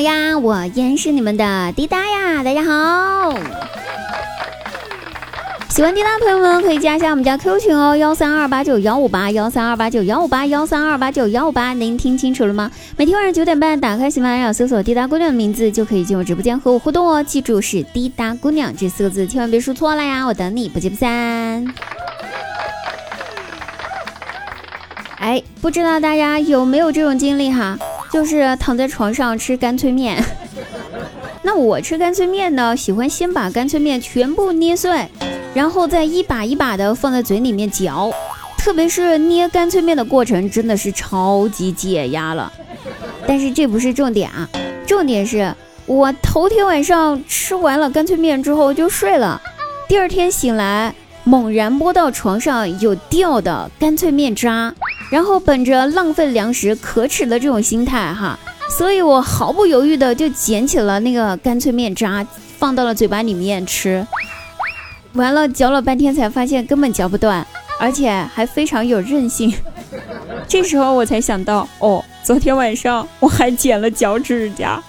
呀，我依然是你们的滴答呀，大家好。喜欢滴答的朋友们可以加一下我们家 Q 群哦，幺三二八九幺五八幺三二八九幺五八幺三二八九幺五八，您听清楚了吗？每天晚上九点半，打开喜马拉雅搜索滴答姑娘的名字，就可以进入直播间和我互动哦。记住是滴答姑娘这四个字，千万别输错了呀！我等你，不见不散。哎，不知道大家有没有这种经历哈？就是躺在床上吃干脆面。那我吃干脆面呢，喜欢先把干脆面全部捏碎。然后再一把一把的放在嘴里面嚼，特别是捏干脆面的过程，真的是超级解压了。但是这不是重点啊，重点是我头天晚上吃完了干脆面之后就睡了，第二天醒来猛然摸到床上有掉的干脆面渣，然后本着浪费粮食可耻的这种心态哈，所以我毫不犹豫的就捡起了那个干脆面渣，放到了嘴巴里面吃。完了，嚼了半天才发现根本嚼不断，而且还非常有韧性。这时候我才想到，哦，昨天晚上我还剪了脚趾甲。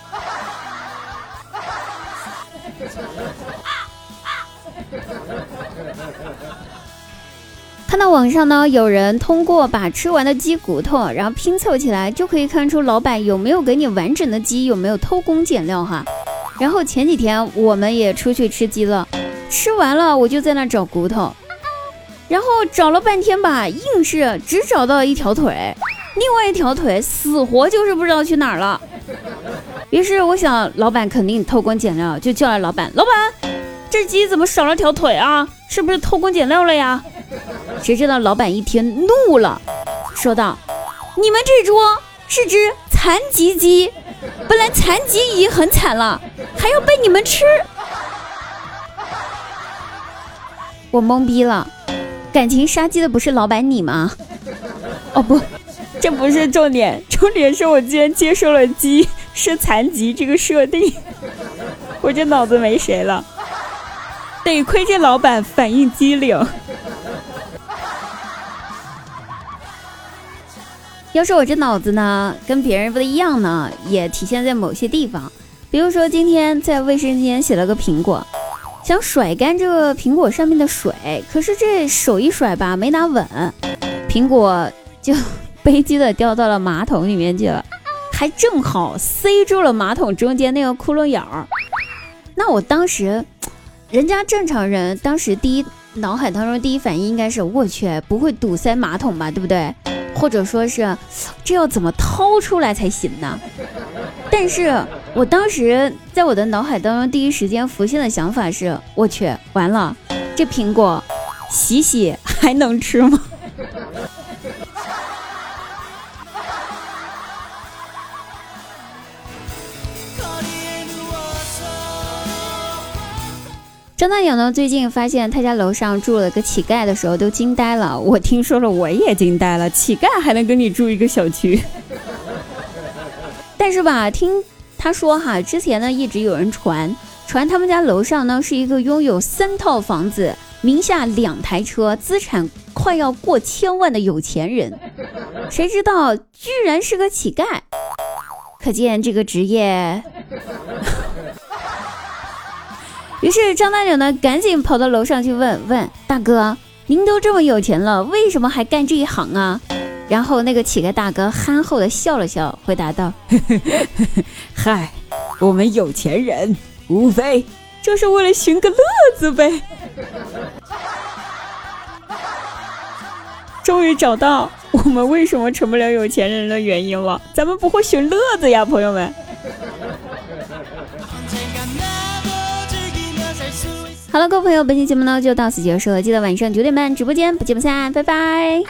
看到网上呢，有人通过把吃完的鸡骨头，然后拼凑起来，就可以看出老板有没有给你完整的鸡，有没有偷工减料哈。然后前几天我们也出去吃鸡了。吃完了，我就在那找骨头，然后找了半天吧，硬是只找到一条腿，另外一条腿死活就是不知道去哪儿了。于是我想，老板肯定偷工减料，就叫来老板：“老板，这鸡怎么少了条腿啊？是不是偷工减料了呀？”谁知道老板一听怒了，说道：“你们这桌是只残疾鸡，本来残疾已经很惨了，还要被你们吃。”我懵逼了，感情杀鸡的不是老板你吗？哦不，这不是重点，重点是我居然接受了鸡是残疾这个设定，我这脑子没谁了，得亏这老板反应机灵。要是我这脑子呢，跟别人不一样呢，也体现在某些地方，比如说今天在卫生间洗了个苹果。想甩干这个苹果上面的水，可是这手一甩吧，没拿稳，苹果就悲剧的掉到了马桶里面去了，还正好塞住了马桶中间那个窟窿眼儿。那我当时，人家正常人当时第一脑海当中第一反应应该是我去，不会堵塞马桶吧，对不对？或者说是这要怎么掏出来才行呢？但是我当时在我的脑海当中第一时间浮现的想法是：我去，完了，这苹果洗洗还能吃吗？张大鸟呢？最近发现他家楼上住了个乞丐的时候，都惊呆了。我听说了，我也惊呆了。乞丐还能跟你住一个小区？但是吧，听他说哈，之前呢一直有人传传他们家楼上呢是一个拥有三套房子、名下两台车、资产快要过千万的有钱人，谁知道居然是个乞丐，可见这个职业。于是张大勇呢赶紧跑到楼上去问问大哥：“您都这么有钱了，为什么还干这一行啊？”然后那个乞丐大哥憨厚的笑了笑，回答道：“嗨，我们有钱人无非就是为了寻个乐子呗。”终于找到我们为什么成不了有钱人的原因了，咱们不会寻乐子呀，朋友们。好了，各位朋友，本期节目呢就到此结束了，记得晚上九点半直播间不见不散，拜拜。